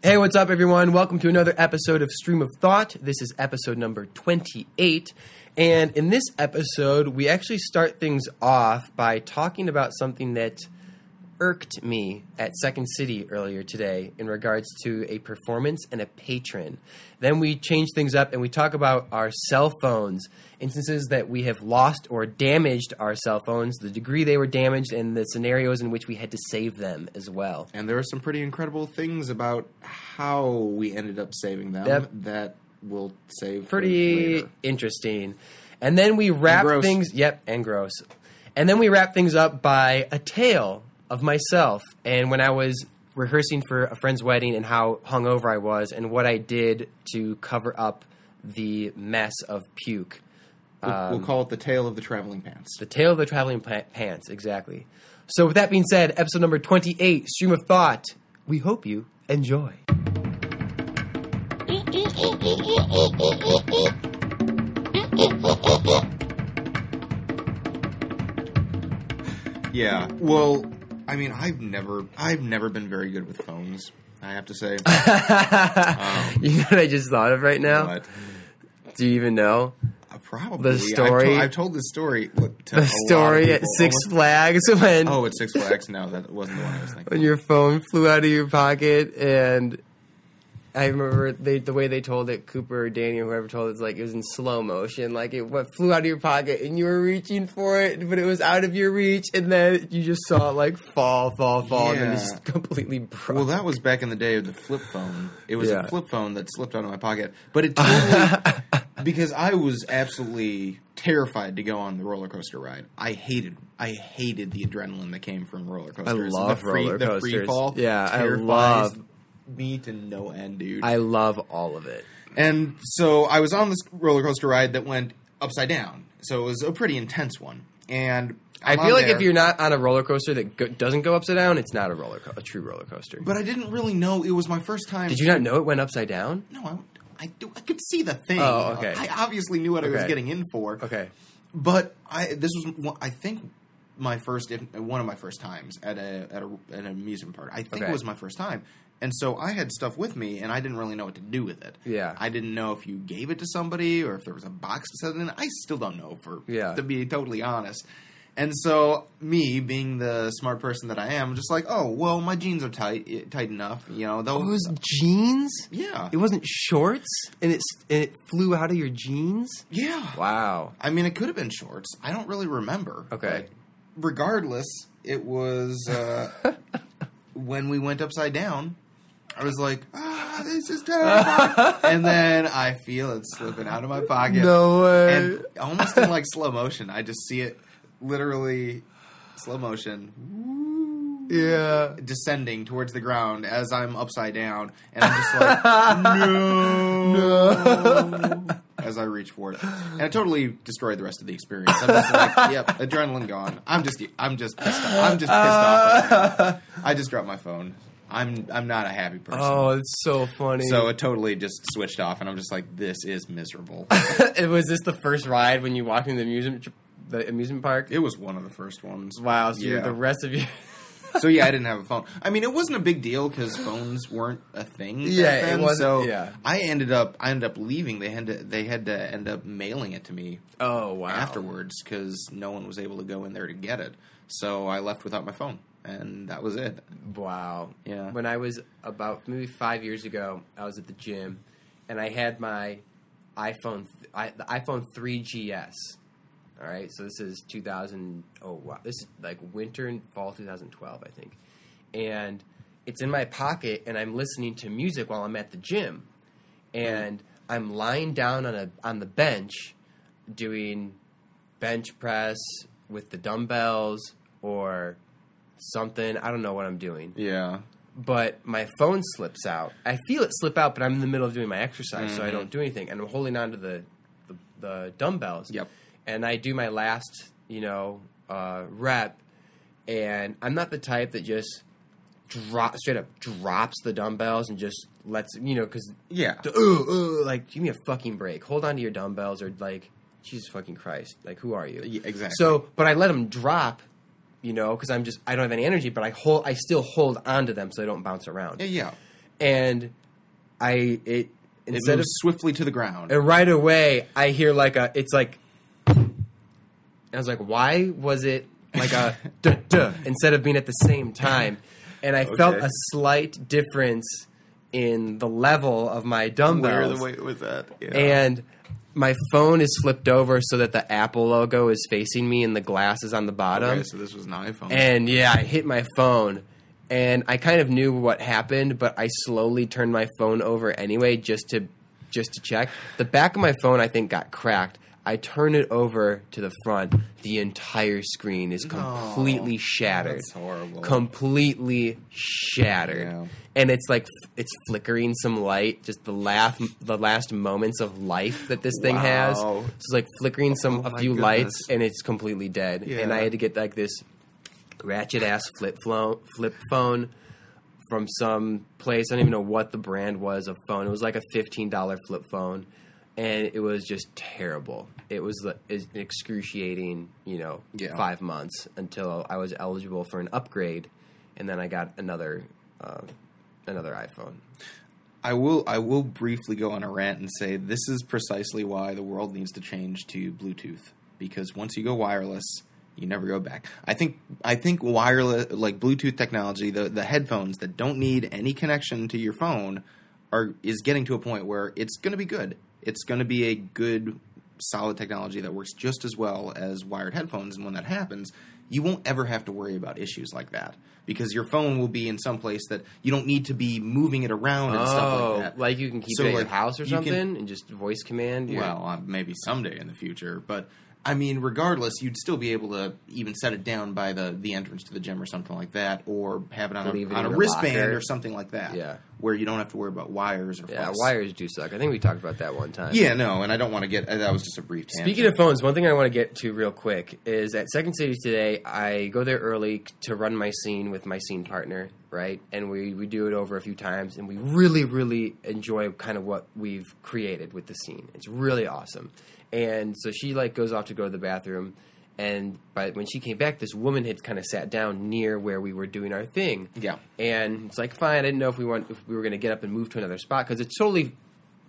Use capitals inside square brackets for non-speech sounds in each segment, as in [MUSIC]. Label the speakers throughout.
Speaker 1: Hey, what's up, everyone? Welcome to another episode of Stream of Thought. This is episode number 28. And in this episode, we actually start things off by talking about something that irked me at Second City earlier today in regards to a performance and a patron. Then we change things up and we talk about our cell phones, instances that we have lost or damaged our cell phones, the degree they were damaged, and the scenarios in which we had to save them as well.
Speaker 2: And there are some pretty incredible things about how we ended up saving them
Speaker 1: Yep.
Speaker 2: that we'll save
Speaker 1: pretty interesting. And then we wrap things. Yep, and gross. And then we wrap things up by a tale of myself and when I was rehearsing for a friend's wedding and how hungover I was and what I did to cover up the mess of puke.
Speaker 2: We'll, we'll um, call it the tale of the traveling pants.
Speaker 1: The tale of the traveling pa- pants, exactly. So, with that being said, episode number 28, Stream of Thought. We hope you enjoy. [LAUGHS]
Speaker 2: Yeah. Well, I mean, I've never, I've never been very good with phones. I have to say. [LAUGHS]
Speaker 1: You know what I just thought of right now?
Speaker 2: but
Speaker 1: Do you even know?
Speaker 2: uh, probably
Speaker 1: The story-
Speaker 2: I've, to- I've told this story. look, To a
Speaker 1: The story at. Six
Speaker 2: Almost-
Speaker 1: Flags when
Speaker 2: Oh, at Six Flags. No, that wasn't the one I was thinking.
Speaker 1: when your phone flew out of your pocket and I remember they, the way they told it, Cooper or Danny or whoever told it, it's like it was in slow motion, like it what flew out of your pocket and you were reaching for it, but it was out of your reach, and then you just saw it like fall, fall, fall, and then it just completely broke.
Speaker 2: Well, that was back in the day of the flip phone. It was
Speaker 1: Yeah.
Speaker 2: a flip phone that slipped out of my pocket, but it totally [LAUGHS] because I was absolutely terrified to go on the roller coaster ride. I hated, I hated the adrenaline that came from roller coasters.
Speaker 1: I love
Speaker 2: the free,
Speaker 1: roller
Speaker 2: The free fall,
Speaker 1: Yeah, I love-
Speaker 2: me to no end, dude.
Speaker 1: I love all of it.
Speaker 2: And so I was on this roller coaster ride that went upside down. So it was a pretty intense one. And
Speaker 1: I
Speaker 2: I'm
Speaker 1: feel
Speaker 2: on
Speaker 1: like if you're not on a roller coaster that go- doesn't go upside down, it's not a roller co- a true roller coaster.
Speaker 2: but I didn't really know it was my first time.
Speaker 1: Did you not know it went upside down?
Speaker 2: No, I, I, do- I could see the thing.
Speaker 1: Oh, okay.
Speaker 2: I obviously knew what I was getting in for.
Speaker 1: Okay.
Speaker 2: But I this was I think my first one of my first times at a at a at an amusement park. I think
Speaker 1: Okay.
Speaker 2: it was my first time. And so I had stuff with me and I didn't really know what to do with it.
Speaker 1: Yeah.
Speaker 2: I didn't know if you gave it to somebody or if there was a box to set it in. I still don't know for
Speaker 1: Yeah.
Speaker 2: to be totally honest. And so me being the smart person that I am, just like, oh well, my jeans are tight tight enough, you know. Those,
Speaker 1: it was jeans.
Speaker 2: yeah,
Speaker 1: It wasn't shorts, and it and it flew out of your jeans.
Speaker 2: yeah.
Speaker 1: Wow.
Speaker 2: I mean, it could have been shorts. I don't really remember.
Speaker 1: Okay.
Speaker 2: But regardless, it was uh, [LAUGHS] when we went upside down. I was like, [LAUGHS] ah, this is terrifying. and then I feel it slipping out of my pocket.
Speaker 1: No way.
Speaker 2: And almost in like slow motion. I just see it literally slow motion
Speaker 1: yeah.
Speaker 2: descending towards the ground as I'm upside down. And I'm just like, [LAUGHS] no. As I reach for it, and it totally destroyed the rest of the experience. I'm just like, "Yep, adrenaline gone." I'm just, I'm just pissed. Off. I'm just pissed off. Right. [LAUGHS] I just dropped my phone. I'm, I'm not a happy person.
Speaker 1: Oh, it's so funny.
Speaker 2: So it totally just switched off, and I'm just like, "This is miserable." [LAUGHS]
Speaker 1: it was this the first ride when you walked in the amusement the amusement park?
Speaker 2: it was one of the first ones.
Speaker 1: Wow. So
Speaker 2: Yeah.
Speaker 1: the rest of you.
Speaker 2: so yeah, I didn't have a phone. I mean, it wasn't a big deal because phones weren't a thing.
Speaker 1: Yeah, it wasn't-
Speaker 2: So
Speaker 1: yeah.
Speaker 2: I ended up, I ended up leaving. They had to, they had to end up mailing it to me
Speaker 1: oh wow.
Speaker 2: afterwards because no one was able to go in there to get it. So I left without my phone, and that was it.
Speaker 1: Wow.
Speaker 2: Yeah.
Speaker 1: When I was about maybe five years ago, I was at the gym, and I had my iPhone, I, the iPhone 3GS. All right, so this is 2000. Oh wow, this is like winter and fall 2012, I think, and it's in my pocket, and I'm listening to music while I'm at the gym, and I'm lying down on a on the bench, doing bench press with the dumbbells or something. I don't know what I'm doing
Speaker 2: Yeah.
Speaker 1: but my phone slips out. I feel it slip out, but I'm in the middle of doing my exercise, so I don't do anything, and I'm holding on to the the, the dumbbells.
Speaker 2: Yep.
Speaker 1: And I do my last, you know, uh, rep, and I'm not the type that just drop straight up drops the dumbbells and just lets you know because
Speaker 2: Yeah.
Speaker 1: like give me a fucking break. Hold on to your dumbbells or like Jesus fucking Christ, like who are you?
Speaker 2: Yeah, exactly.
Speaker 1: So, but I let them drop, you know, because I'm just I don't have any energy, but I hold I still hold on to them so they don't bounce around.
Speaker 2: Yeah, yeah.
Speaker 1: and I it
Speaker 2: It
Speaker 1: instead of
Speaker 2: swiftly to the ground.
Speaker 1: and right away I hear like a it's like I was like why was it like a [LAUGHS] duh, duh, instead of being at the same time and I felt a slight difference in the level of my
Speaker 2: Where the weight was that? Yeah.
Speaker 1: and my phone is flipped over so that the Apple logo is facing me and the glass is on the bottom
Speaker 2: okay, so this was an iPhone.
Speaker 1: and yeah, I hit my phone, and I kind of knew what happened, but I slowly turned my phone over anyway, just to just to check. The back of my phone, I think, got cracked. I turn it over to the front. The entire screen is completely shattered.
Speaker 2: that's horrible.
Speaker 1: Completely shattered.
Speaker 2: Yeah.
Speaker 1: And it's like it's flickering some light, just the last the last moments of life that this thing has. So it's like flickering some
Speaker 2: Oh
Speaker 1: a few
Speaker 2: goodness.
Speaker 1: lights, and it's completely dead. And I had to get like this ratchet ass flip phone flip phone from some place. I don't even know what the brand was of phone. It was like a fifteen dollar flip phone, and it was just terrible. It was is excruciating, you know,
Speaker 2: Yeah.
Speaker 1: five months until I was eligible for an upgrade, and then I got another uh, another iPhone.
Speaker 2: I will I will briefly go on a rant and say this is precisely why the world needs to change to Bluetooth because once you go wireless, you never go back. I think I think wireless like Bluetooth technology, the the headphones that don't need any connection to your phone are is getting to a point where it's going to be good. It's going to be a good solid technology that works just as well as wired headphones and when that happens, you won't ever have to worry about issues like that because your phone will be in some place that you don't need to be moving it around and stuff like that.
Speaker 1: Like you can keep
Speaker 2: So,
Speaker 1: it at your house or
Speaker 2: you can-
Speaker 1: something and just voice command. your-
Speaker 2: Well, uh, maybe someday in the future, but I mean, regardless, you'd still be able to even set it down by the the entrance to the gym or something like that, or have it on
Speaker 1: Leave
Speaker 2: a,
Speaker 1: it
Speaker 2: on a wristband
Speaker 1: locker.
Speaker 2: or something like that.
Speaker 1: Yeah.
Speaker 2: where you don't have to worry about wires or
Speaker 1: yeah, wires do suck. I think we talked about that one time.
Speaker 2: Yeah, no, and I don't want to get. That was just a brief. Tangent.
Speaker 1: Speaking of phones, one thing I want to get to real quick is at Second City today. I go there early to run my scene with my scene partner, right? And we, we do it over a few times, and we really, really enjoy kind of what we've created with the scene. It's really awesome. And so she like goes off to go to the bathroom, and by when she came back, this woman had kind of sat down near where we were doing our thing.
Speaker 2: Yeah.
Speaker 1: and it's like fine. I didn't know if we want if we were going to get up and move to another spot because it's totally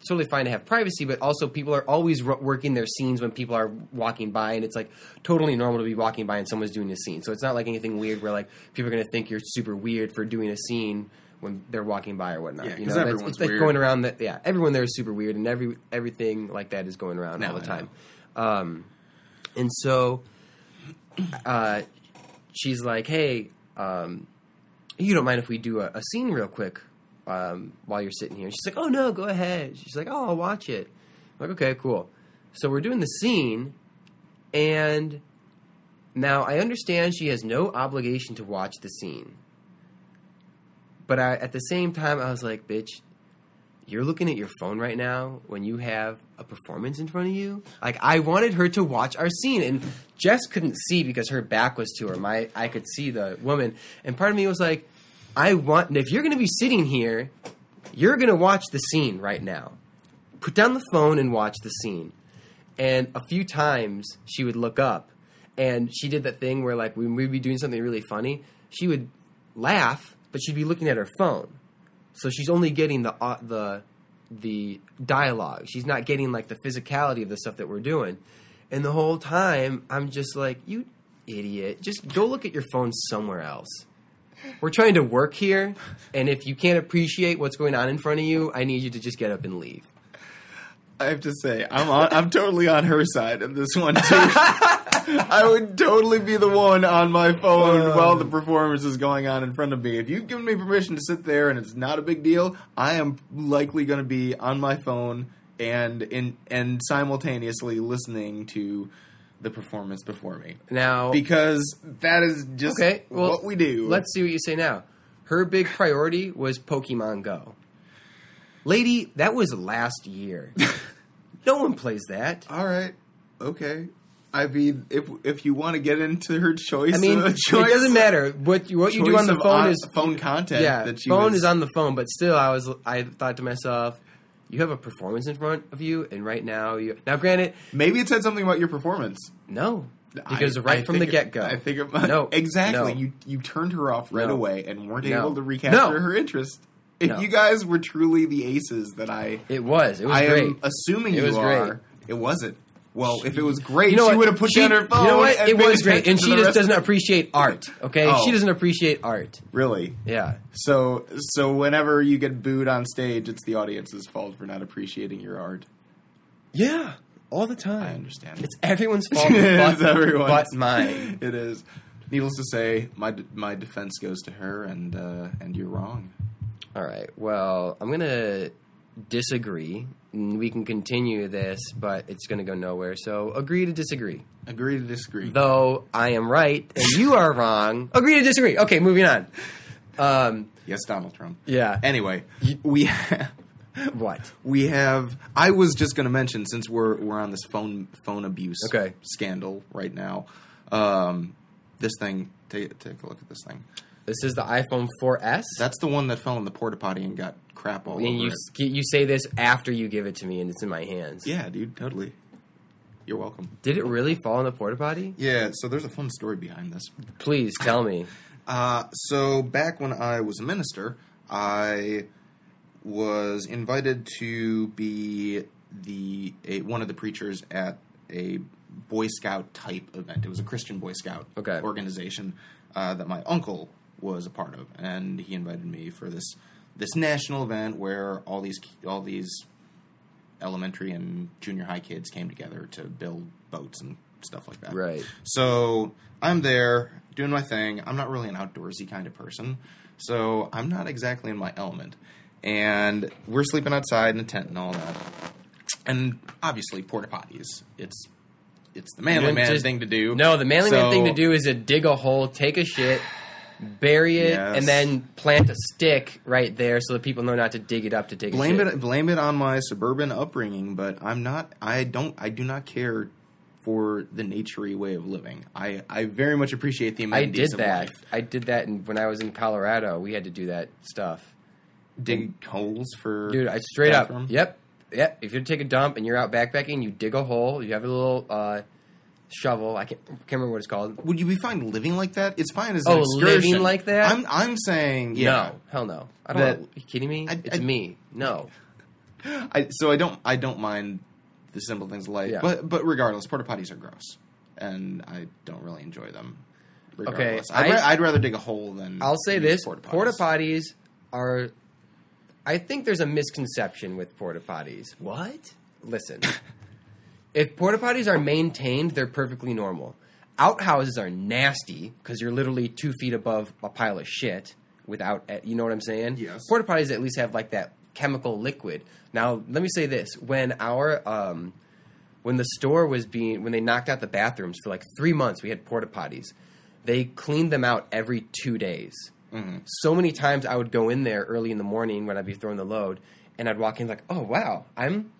Speaker 1: totally fine to have privacy, but also people are always ro- working their scenes when people are walking by, and it's like totally normal to be walking by and someone's doing a scene. So it's not like anything weird where like people are going to think you're super weird for doing a scene when they're walking by or whatnot.
Speaker 2: Yeah,
Speaker 1: you know,
Speaker 2: everyone's
Speaker 1: it's like
Speaker 2: weird.
Speaker 1: going around that. Yeah, everyone there is super weird, and every everything like that is going around
Speaker 2: No,
Speaker 1: all the time. Um, and so uh, she's like, "Hey, um, you don't mind if we do a, a scene real quick um, while you're sitting here?" She's like, "Oh no, go ahead." She's like, "Oh, I'll watch it." I'm like, okay, cool. So we're doing the scene, and now I understand she has no obligation to watch the scene, but I, at the same time, I was like, "Bitch." You're looking at your phone right now when you have a performance in front of you. Like I wanted her to watch our scene, and Jess couldn't see because her back was to her. My I could see the woman, and part of me was like, I want if you're going to be sitting here, you're going to watch the scene right now. Put down the phone and watch the scene. And a few times she would look up, and she did that thing where like when we'd be doing something really funny, she would laugh, but she'd be looking at her phone. So she's only getting the uh, the the dialogue. She's not getting like the physicality of the stuff that we're doing. And the whole time, I'm just like, you idiot, just go look at your phone somewhere else. We're trying to work here, and if you can't appreciate what's going on in front of you, I need you to just get up and leave.
Speaker 2: I have to say, I'm on, I'm totally on her side in this one too. [LAUGHS] I would totally be the one on my phone
Speaker 1: Uh.
Speaker 2: while the performance is going on in front of me. If you've given me permission to sit there and it's not a big deal, I am likely going to be on my phone and in and simultaneously listening to the performance before me
Speaker 1: Now,
Speaker 2: because that is just
Speaker 1: okay, well,
Speaker 2: what we do.
Speaker 1: Let's see what you say now. Her big priority was Pokemon Go. Lady, that was last year. [LAUGHS] no one plays that.
Speaker 2: All right, okay. I mean, if if you want to get into her choice,
Speaker 1: I mean,
Speaker 2: uh,
Speaker 1: it [LAUGHS] doesn't matter what you what you do on the phone
Speaker 2: on-
Speaker 1: is
Speaker 2: phone content.
Speaker 1: yeah. phone
Speaker 2: was,
Speaker 1: is on the phone, but still, I was I thought to myself, you have a performance in front of you, and right now you now granted
Speaker 2: Maybe it said something about your performance
Speaker 1: no because
Speaker 2: I-
Speaker 1: right
Speaker 2: I
Speaker 1: from the get go
Speaker 2: I think it,
Speaker 1: No,
Speaker 2: exactly.
Speaker 1: no.
Speaker 2: You you turned her off right
Speaker 1: No.
Speaker 2: away and weren't able to recapture her interest. [LAUGHS] if
Speaker 1: No.
Speaker 2: you guys were truly the aces that I,
Speaker 1: It was. It was
Speaker 2: I
Speaker 1: great.
Speaker 2: am assuming
Speaker 1: It
Speaker 2: you
Speaker 1: was
Speaker 2: are.
Speaker 1: great.
Speaker 2: It wasn't. Well, if it was great,
Speaker 1: you know
Speaker 2: she would have put
Speaker 1: She-
Speaker 2: down her phone.
Speaker 1: You know what? It was [LAUGHS] great, and she just doesn't appreciate art. Okay,
Speaker 2: Oh.
Speaker 1: she doesn't appreciate art.
Speaker 2: Really?
Speaker 1: Yeah.
Speaker 2: So, so whenever you get booed on stage, it's the audience's fault for not appreciating your art.
Speaker 1: Yeah. All the time.
Speaker 2: I understand.
Speaker 1: It's everyone's [LAUGHS] fault,
Speaker 2: It's
Speaker 1: but,
Speaker 2: everyone's.
Speaker 1: but mine.
Speaker 2: It is. Needless to say, my my defense goes to her, and uh, and you're wrong.
Speaker 1: All right. Well, I'm gonna disagree. and We can continue this, but it's gonna go nowhere. So agree to disagree.
Speaker 2: Agree to disagree.
Speaker 1: Though I am right and you are wrong. Agree to disagree. Okay, moving on. Um,
Speaker 2: yes, Donald Trump.
Speaker 1: yeah.
Speaker 2: Anyway, we have, [LAUGHS]
Speaker 1: What?
Speaker 2: we have. I was just going to mention since we're we're on this phone phone abuse
Speaker 1: Okay.
Speaker 2: scandal right now. Um, this thing. Take take a look at this thing.
Speaker 1: This is the iPhone 4S.
Speaker 2: That's the one that fell in the porta potty and got crap all
Speaker 1: and
Speaker 2: over
Speaker 1: you
Speaker 2: it.
Speaker 1: you say this after you give it to me and it's in my hands.
Speaker 2: Yeah, dude, totally. You're welcome.
Speaker 1: Did it really fall in the porta potty?
Speaker 2: Yeah, so there's a fun story behind this.
Speaker 1: Please tell me. [LAUGHS]
Speaker 2: Uh, so back when I was a minister, I was invited to be the a, one of the preachers at a Boy Scout type event. It was a Christian Boy Scout
Speaker 1: Okay.
Speaker 2: organization uh, that my uncle was a part of, and he invited me for this this national event where all these all these elementary and junior high kids came together to build boats and stuff like that.
Speaker 1: Right.
Speaker 2: So I'm there doing my thing. I'm not really an outdoorsy kind of person, so I'm not exactly in my element. And we're sleeping outside in a tent and all that. And obviously, porta potties. It's it's the manly man
Speaker 1: just-
Speaker 2: thing to do.
Speaker 1: No, the manly man thing to do is to dig a hole, take a shit, bury it,
Speaker 2: Yes.
Speaker 1: and then plant a stick right there so that people know not to dig it up to take
Speaker 2: blame it blame it on my suburban upbringing, but I'm not. I don't. I do not care for the naturey way of living. I I very much appreciate the
Speaker 1: I did that.
Speaker 2: life.
Speaker 1: I did that in, when I was in Colorado. We had to do that stuff.
Speaker 2: Dig holes for
Speaker 1: Dude, I straight
Speaker 2: bathroom.
Speaker 1: up. Yep. Yep. If you take a dump and you're out backpacking, you dig a hole, you have a little uh, shovel. I can't, can't remember what it's called.
Speaker 2: Would you be fine living like that? It's fine as
Speaker 1: Oh,
Speaker 2: an excursion.
Speaker 1: living like that?
Speaker 2: I'm I'm saying yeah.
Speaker 1: No. Hell no. I don't
Speaker 2: That-
Speaker 1: Are you kidding me?
Speaker 2: I-
Speaker 1: it's
Speaker 2: I-
Speaker 1: me. No. [LAUGHS]
Speaker 2: I, so I don't I don't mind the simple things like
Speaker 1: Yeah.
Speaker 2: but but regardless, porta potties are gross, and I don't really enjoy them. Regardless.
Speaker 1: I-
Speaker 2: I'd, ra- I'd rather dig a hole than.
Speaker 1: I'll say this:
Speaker 2: porta
Speaker 1: porta potties are. I think there's a misconception with porta potties. What? Listen, [LAUGHS] if porta potties are maintained, they're perfectly normal. Outhouses are nasty because you're literally two feet above a pile of shit without. You know what I'm saying?
Speaker 2: Yes.
Speaker 1: Porta potties at least have like that chemical liquid. Now, let me say this: when our um, when the store was being when they knocked out the bathrooms for like three months, we had porta potties. They cleaned them out every two days. So many times I would go in there early in the morning when I'd be throwing the load, and I'd walk in like, "Oh wow, I'm."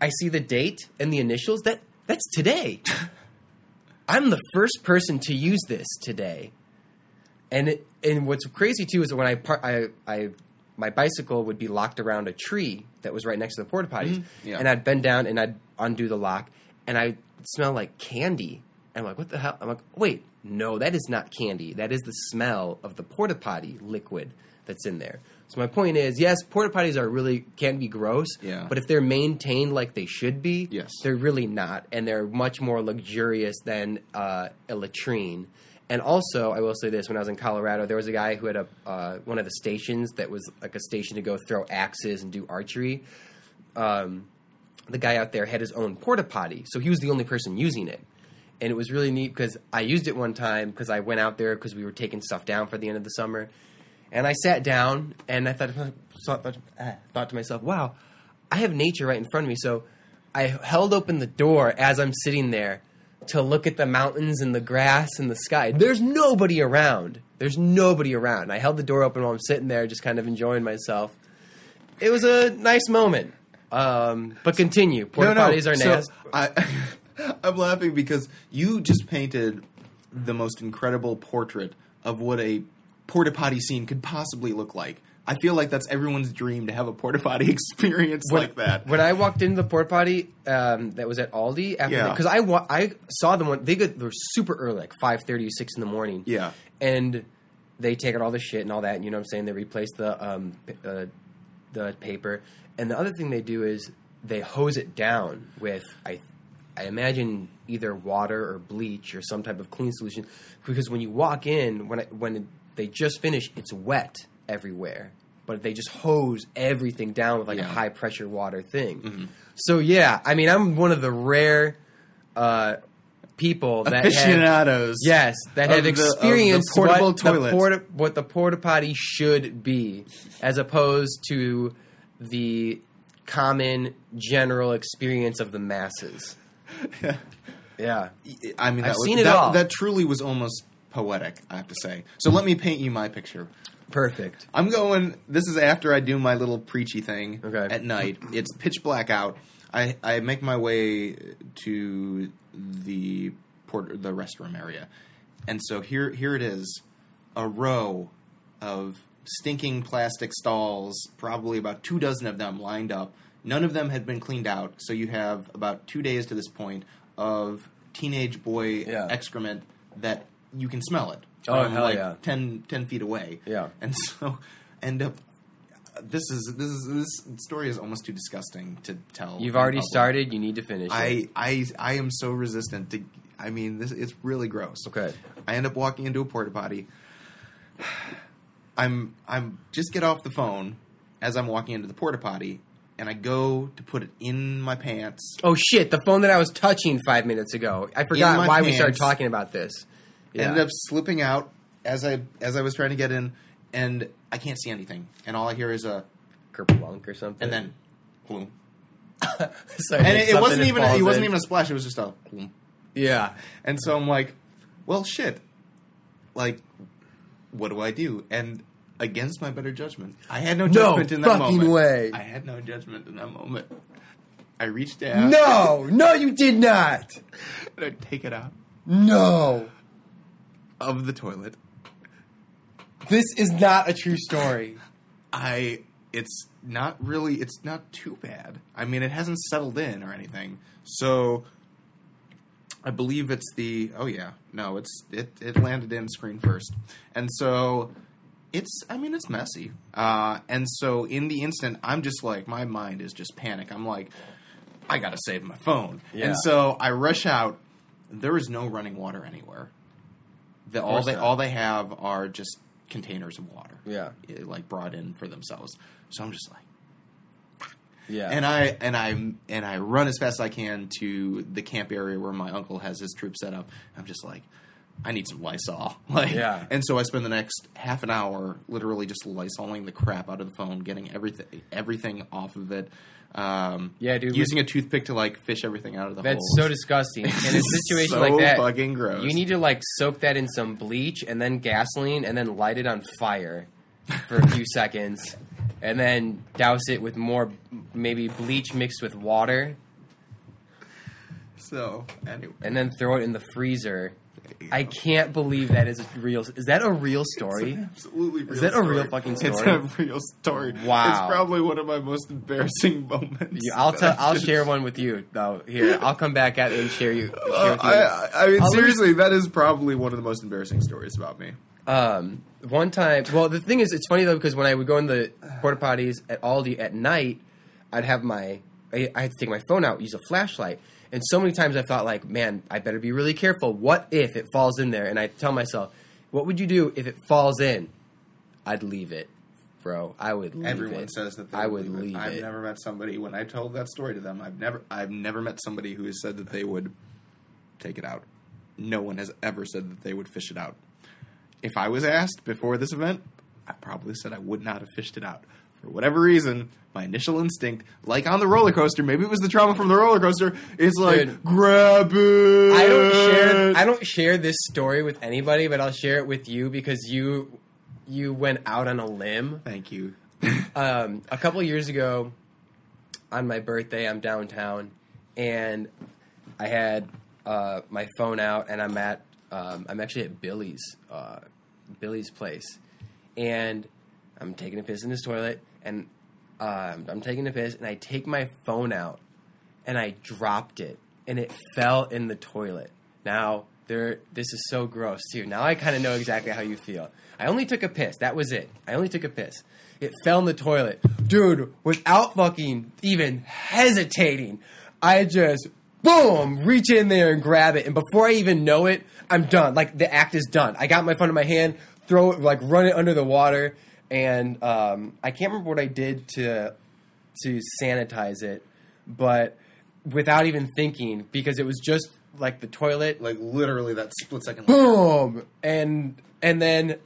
Speaker 1: I see the date and the initials. That that's today. [LAUGHS] I'm the first person to use this today. And it, and what's crazy too is that when I, par- I I my bicycle would be locked around a tree that was right next to the porta potties, mm-hmm.
Speaker 2: Yeah.
Speaker 1: and I'd bend down and I'd undo the lock, and I smell like candy. And I'm like, what the hell? I'm like, wait, no, that is not candy. That is the smell of the porta potty liquid that's in there. So my point is, yes, porta potties are really can be gross,
Speaker 2: Yeah.
Speaker 1: but if they're maintained like they should be,
Speaker 2: Yes.
Speaker 1: they're really not, and they're much more luxurious than uh, a latrine. And also, I will say this: when I was in Colorado, there was a guy who had a uh, one of the stations that was like a station to go throw axes and do archery. Um, the guy out there had his own porta potty, so he was the only person using it. And it was really neat because I used it one time because I went out there because we were taking stuff down for the end of the summer, and I sat down and I thought thought, thought, to myself, "Wow, I have nature right in front of me." So I held open the door as I'm sitting there to look at the mountains and the grass and the sky. There's nobody around. There's nobody around. I held the door open while I'm sitting there, just kind of enjoying myself. It was a nice moment. Um, but continue. Porta potties are
Speaker 2: so
Speaker 1: nasty.
Speaker 2: I, [LAUGHS] I'm laughing because you just painted the most incredible portrait of what a porta potty scene could possibly look like. I feel like that's everyone's dream to have a porta potty [LAUGHS] experience
Speaker 1: when,
Speaker 2: like that.
Speaker 1: When I walked into the porta potty um, that was at Aldi, after
Speaker 2: Yeah.
Speaker 1: because I wa- I saw them one they got they were super early, like 5.30, 6 in the morning.
Speaker 2: Yeah.
Speaker 1: and they take out all the shit and all that, and you know what I'm saying. They replace the um, uh, the paper, and the other thing they do is they hose it down with I I imagine either water or bleach or some type of clean solution because when you walk in when I, when they just finish, it's wet everywhere. But they just hose everything down with like a high pressure water thing. So yeah, I mean, I'm one of the rare uh, people that have,
Speaker 2: Aficionados.
Speaker 1: Yes, that have
Speaker 2: the- of the
Speaker 1: experienced
Speaker 2: portable
Speaker 1: what
Speaker 2: toilet.
Speaker 1: the porta, what the porta potty should be, as opposed to the common general experience of the masses. [LAUGHS] Yeah,
Speaker 2: I mean,
Speaker 1: I've
Speaker 2: was-
Speaker 1: seen it
Speaker 2: that,
Speaker 1: all.
Speaker 2: That truly was almost poetic, I have to say. So let me paint you my picture.
Speaker 1: perfect.
Speaker 2: I'm going. This is after I do my little preachy thing
Speaker 1: Okay.
Speaker 2: at night. It's pitch black out. I, I make my way to the port, the restroom area, and so here here it is, a row of stinking plastic stalls, probably about two dozen of them lined up. None of them had been cleaned out, so you have about two days to this point of teenage boy
Speaker 1: Yeah.
Speaker 2: excrement that you can smell it.
Speaker 1: Oh,
Speaker 2: from,
Speaker 1: hell
Speaker 2: like
Speaker 1: yeah.
Speaker 2: 10, 10 feet away.
Speaker 1: Yeah.
Speaker 2: And [LAUGHS] so end up this is this is this story is almost too disgusting to tell.
Speaker 1: You've already
Speaker 2: public.
Speaker 1: started. You need to finish. it.
Speaker 2: I I I am so resistant to I mean this it's really gross.
Speaker 1: okay.
Speaker 2: I end up walking into a porta potty. [SIGHS] I'm I'm just get off the phone as I'm walking into the porta potty and I go to put it in my pants
Speaker 1: Oh shit! The phone that I was touching five minutes ago. I forgot why we started talking about this. Yeah.
Speaker 2: ended up slipping out as I as I was trying to get in and I can't see anything and all I hear is a
Speaker 1: kerplunk or something.
Speaker 2: and then boom. [LAUGHS]
Speaker 1: Sorry,
Speaker 2: and it, it wasn't even it wasn't even a splash. It was just a, boom.
Speaker 1: Yeah.
Speaker 2: and so I'm like, well, shit. Like, what do I do? And against my better judgment, I had no
Speaker 1: No
Speaker 2: judgment in that
Speaker 1: fucking
Speaker 2: moment.
Speaker 1: way.
Speaker 2: I had no judgment in that moment. I reached down.
Speaker 1: No, no, you did not. [LAUGHS]
Speaker 2: I take it out
Speaker 1: No,
Speaker 2: of the toilet.
Speaker 1: this is not a true story.
Speaker 2: I. It's not really. It's not too bad. I mean, it hasn't settled in or anything. So. I believe it's the oh yeah no it's it it landed in screen first and so it's I mean it's messy uh, and so in the instant I'm just like my mind is just panic I'm like I gotta save my phone
Speaker 1: Yeah.
Speaker 2: and so I rush out there is no running water anywhere the, all they
Speaker 1: not.
Speaker 2: all they have are just containers of water
Speaker 1: Yeah.
Speaker 2: like brought in for themselves so I'm just like
Speaker 1: Yeah.
Speaker 2: and I and I and I run as fast as I can to the camp area where my uncle has his troop set up. I'm just like, I need some Lysol. [LAUGHS] Like,
Speaker 1: Yeah.
Speaker 2: And so I spend the next half an hour literally just Lysoling the crap out of the phone, getting everything everything off of it. Um,
Speaker 1: Yeah, dude,
Speaker 2: Using a toothpick to like fish everything out of the
Speaker 1: That's
Speaker 2: holes.
Speaker 1: so disgusting. In a [LAUGHS] situation
Speaker 2: so
Speaker 1: like that,
Speaker 2: fucking gross.
Speaker 1: you need to like soak that in some bleach and then gasoline and then light it on fire for a few [LAUGHS] seconds and then douse it with more maybe bleach mixed with water
Speaker 2: so anyway.
Speaker 1: and then throw it in the freezer. I can't believe that is real. Is that a real story?
Speaker 2: Absolutely real
Speaker 1: Is that a real fucking story.
Speaker 2: It's a real story.
Speaker 1: Wow.
Speaker 2: It's probably one of my most embarrassing moments.
Speaker 1: You- I'll
Speaker 2: that
Speaker 1: tell.
Speaker 2: I
Speaker 1: I'll [LAUGHS] share one with you though. Here, I'll come back at and share you. Share
Speaker 2: Uh,
Speaker 1: with you.
Speaker 2: I, I mean,
Speaker 1: I'll
Speaker 2: seriously, that is probably one of the most embarrassing stories about me.
Speaker 1: Um, one time, well, the thing is, it's funny though because when I would go in the porta potties at Aldi at night, I'd have my, I, I had to take my phone out, use a flashlight, and so many times I thought like, man, I better be really careful. What if it falls in there? And I tell myself, what would you do if it falls in? I'd leave it, bro. I would. Leave
Speaker 2: Everyone
Speaker 1: it.
Speaker 2: says that they
Speaker 1: I
Speaker 2: would
Speaker 1: would
Speaker 2: leave it.
Speaker 1: leave
Speaker 2: I've never met somebody when I told that story to them. I've never, I've never met somebody who has said that they would take it out. No one has ever said that they would fish it out. If I was asked before this event, I probably said I would not have fished it out. For whatever reason, my initial instinct, like on the roller coaster, maybe it was the trauma from the roller coaster, is like
Speaker 1: Dude.
Speaker 2: grab it.
Speaker 1: I don't share. I don't share this story with anybody, but I'll share it with you because you, you went out on a limb.
Speaker 2: Thank you. [LAUGHS]
Speaker 1: um, a couple years ago, on my birthday, I'm downtown, and I had uh, my phone out, and I'm at um, I'm actually at Billy's uh, Billy's place, and I'm taking a piss in his toilet, and um, I'm taking a piss, and I take my phone out, and I dropped it, and it fell in the toilet. Now There, this is so gross too. Now I kind of know exactly how you feel. I only took a piss. That was it. I only took a piss. It fell in the toilet, dude. Without fucking even hesitating, I just boom reach in there and grab it, and before I even know it, I'm done. Like the act is done. I got my phone in my hand, throw it, like run it under the water, and um, I can't remember what I did to to sanitize it, but without even thinking, because it was just like the toilet.
Speaker 2: Like literally that split second.
Speaker 1: boom! And and then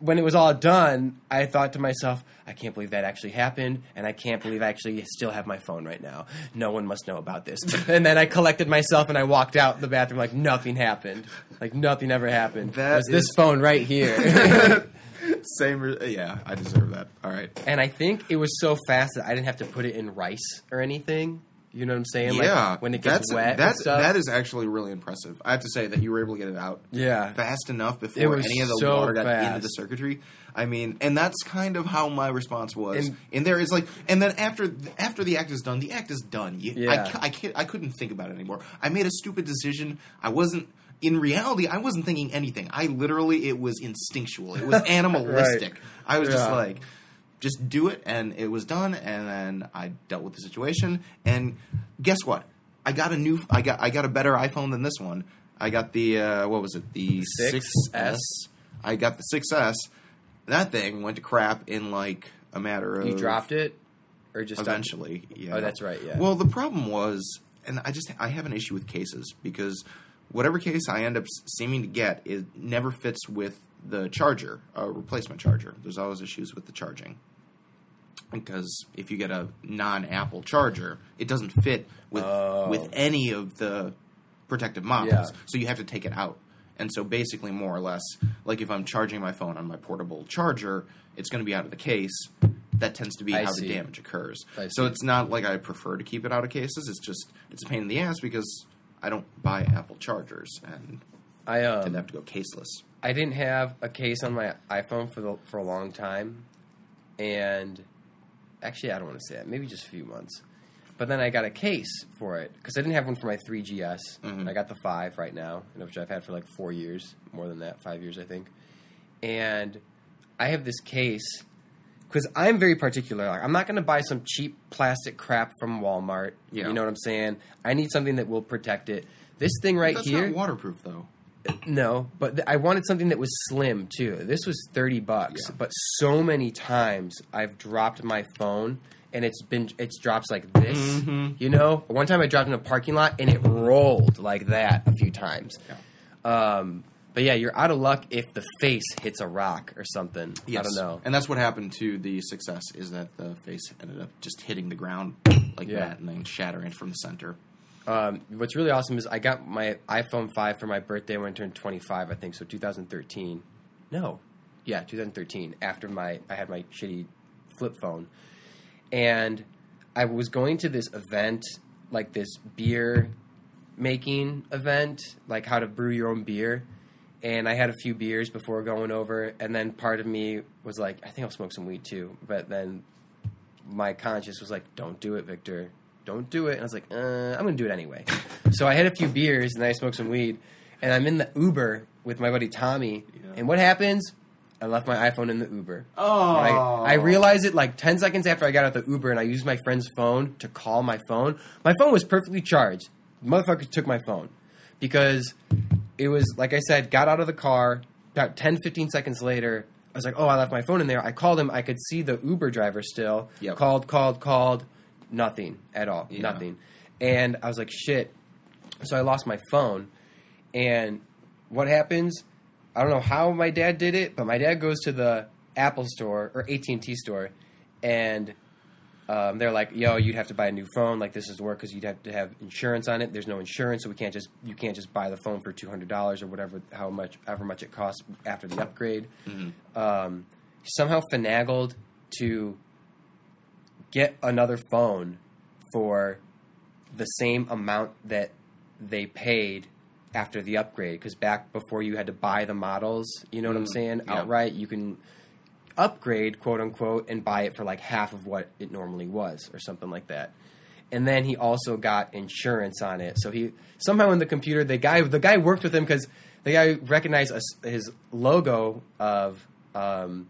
Speaker 1: when it was all done i thought to myself i can't believe that actually happened and i can't believe i actually still have my phone right now. No one must know about this. [LAUGHS] And then i collected myself and i walked out the bathroom like nothing happened. Like nothing ever happened.
Speaker 2: That
Speaker 1: it was this phone right here [LAUGHS] [LAUGHS]
Speaker 2: Same. Re- yeah, I deserve that. All right.
Speaker 1: and i think it was so fast that i didn't have to put it in rice or anything you know what i'm saying
Speaker 2: yeah,
Speaker 1: like when it gets
Speaker 2: that's,
Speaker 1: wet
Speaker 2: That's
Speaker 1: stuff.
Speaker 2: that is actually really impressive. I have to say that you were able to get it out
Speaker 1: yeah
Speaker 2: fast enough before any of the
Speaker 1: so
Speaker 2: water got into the circuitry. I mean, and that's kind of how my response was.
Speaker 1: And-
Speaker 2: And, there is like, and then after after the act is done, the act is done. You, I,
Speaker 1: Yeah.
Speaker 2: ca- I can't, I couldn't think about it anymore. I made a stupid decision. I wasn't. In reality, I wasn't thinking anything. I literally, it was instinctual. It was [LAUGHS] animalistic. I was just like, just do it, and it was done. And then I dealt with the situation. And guess what? I got a new. I got. I got a better iPhone than this one. I got the uh, what was it? The
Speaker 1: 6S?
Speaker 2: 6S. I got the 6S. That thing went to crap in like a matter of
Speaker 1: you dropped it or just
Speaker 2: eventually. Yeah.
Speaker 1: Oh, that's right, yeah.
Speaker 2: Well, the problem was, and I just I have an issue with cases because whatever case I end up seeming to get, it never fits with the charger, a replacement charger. There's always issues with the charging because if you get a non-Apple charger, it doesn't fit with
Speaker 1: Oh.
Speaker 2: with any of the protective models.
Speaker 1: Yeah.
Speaker 2: So you have to take it out. And so basically, more or less, like if I'm charging my phone on my portable charger, it's going to be out of the case. That tends to be
Speaker 1: I
Speaker 2: how
Speaker 1: see.
Speaker 2: the damage occurs. So it's not like I prefer to keep it out of cases. It's just it's a pain in the ass because I don't buy Apple chargers and
Speaker 1: I um,
Speaker 2: tend to have to go caseless.
Speaker 1: I didn't have a case on my iPhone for the for a long time, and actually, I don't want to say that. Maybe just a few months. But then I got a case for it because I didn't have one for my 3GS.
Speaker 2: Mhm.
Speaker 1: I got the five right now, which I've had for like four years, more than that, five years I think. And I have this case because I'm very particular. Like, I'm not going to buy some cheap plastic crap from Walmart.
Speaker 2: Yeah.
Speaker 1: You know what I'm saying? I need something that will protect it. This thing right
Speaker 2: That's
Speaker 1: here,
Speaker 2: not waterproof though.
Speaker 1: no, but th- I wanted something that was slim too. This was thirty bucks,
Speaker 2: Yeah.
Speaker 1: but so many times I've dropped my phone and it's been it's drops like this.
Speaker 2: Mhm.
Speaker 1: You know, one time I dropped in a parking lot and it rolled like that a few times. Um, but yeah, you're out of luck if the face hits a rock or something. I don't know.
Speaker 2: And that's what happened to the 6S is that the face ended up just hitting the ground like
Speaker 1: Yeah.
Speaker 2: that and then shattering from the center.
Speaker 1: Um, what's really awesome is I got my iPhone 5 for my birthday when I turned 25, I think, so 2013. No. Yeah, 2013, after my I had my shitty flip phone. And I was going to this event, like this beer making event, like how to brew your own beer. And I had a few beers before going over, and then part of me was like, I think I'll smoke some weed too. But then my conscience was like, "Don't do it, Victor. Don't do it." And I was like, uh, "I'm going to do it anyway." [LAUGHS] so I had a few beers and then I smoked some weed, and I'm in the Uber with my buddy Tommy.
Speaker 2: Yeah.
Speaker 1: And what happens? I left my iPhone in the Uber.
Speaker 2: Oh,
Speaker 1: Right? I realized it like 10 seconds after I got out the Uber and I used my friend's phone to call my phone. My phone was perfectly charged. Motherfucker took my phone because it was, like I said, got out of the car. About 10, 15 seconds later, I was like, oh, I left my phone in there. I called him. I could see the Uber driver still.
Speaker 2: Yep.
Speaker 1: Called, called, called. Nothing at all.
Speaker 2: Yeah.
Speaker 1: Nothing. And I was like, shit. So I lost my phone. And what happens? I don't know how my dad did it, but my dad goes to the Apple store or AT and T store, and um, they're like, "Yo, you'd have to buy a new phone. Like this is work because you'd have to have insurance on it. There's no insurance, so we can't just you can't just buy the phone for two hundred dollars or whatever how much however much it costs after the upgrade." Um, somehow finagled to get another phone for the same amount that they paid after the upgrade because back before you had to buy the models you know what i'm
Speaker 2: Mm,
Speaker 1: saying
Speaker 2: yeah.
Speaker 1: outright you can upgrade quote unquote and buy it for like half of what it normally was or something like that and then he also got insurance on it. So he somehow in the computer, the guy the guy worked with him because the guy recognized us his logo of um,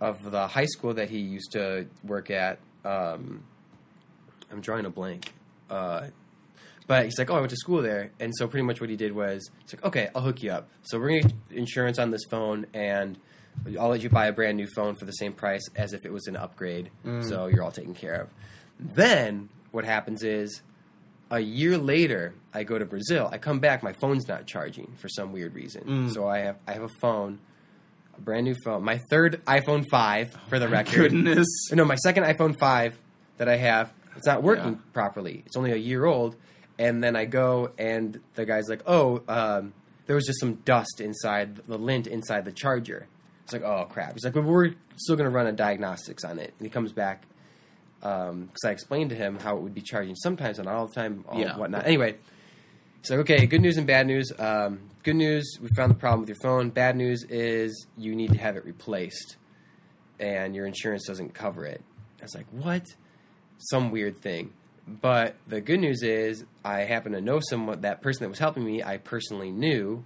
Speaker 1: of the high school that he used to work at. Um, I'm drawing a blank. Uh, but he's like, oh, I went to school there, and so pretty much what he did was, he's like, okay, I'll hook you up. So we're gonna get insurance on this phone, and I'll let you buy a brand new phone for the same price as if it was an upgrade. Mm. So you're all taken care of. Then what happens is, a year later, I go to Brazil. I come back, my phone's not charging for some weird reason. Mm. So I have I have a phone, a brand new phone, my third iPhone five oh for the record.
Speaker 2: Goodness.
Speaker 1: Uh, no, my second iPhone 5 that I have, it's not working
Speaker 2: Yeah.
Speaker 1: properly. It's only a year old. And then I go, and the guy's like, oh, um, there was just some dust inside the lint inside the charger. It's like, oh, crap. He's like, but we're still going to run a diagnostics on it. And he comes back because I explained to him how it would be charging sometimes and not all the time, all
Speaker 2: Yeah.
Speaker 1: whatnot. Anyway, he's like, okay, good news and bad news. Um, good news, we found the problem with your phone. Bad news is you need to have it replaced and your insurance doesn't cover it. I was like, what? Some weird thing. But the good news is, I happen to know someone, that person that was helping me, I personally knew,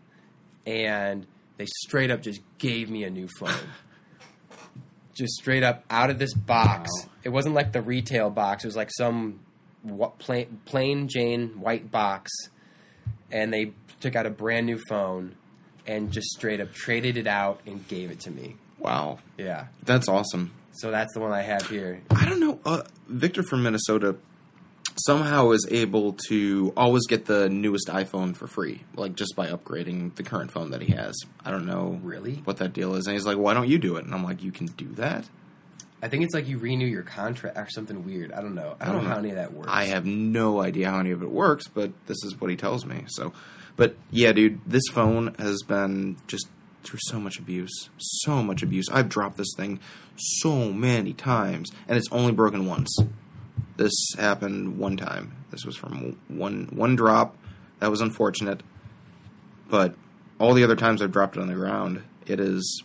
Speaker 1: and they straight up just gave me a new phone. [LAUGHS] just straight up out of this box.
Speaker 2: Wow.
Speaker 1: It wasn't like the retail box, it was like some plain, plain Jane white box, and they took out a brand new phone and just straight up traded it out and gave it to me.
Speaker 2: Wow.
Speaker 1: Yeah.
Speaker 2: That's awesome.
Speaker 1: So that's the one I have here.
Speaker 2: I don't know. Uh, Victor from Minnesota somehow is able to always get the newest iPhone for free, like just by upgrading the current phone that he has. I don't know
Speaker 1: Really?
Speaker 2: what that deal is. And he's like, "Why don't you do it?" And I'm like, "You can do that."
Speaker 1: I think it's like you renew your contract or something weird. I don't know. I don't, know how any of that works.
Speaker 2: I have no idea how any of it works, but this is what he tells me. So, but yeah, dude, this phone has been just through so much abuse, so much abuse. I've dropped this thing so many times, and it's only broken once. This happened one time. This was from one one drop. That was unfortunate, but all the other times I've dropped it on the ground, it is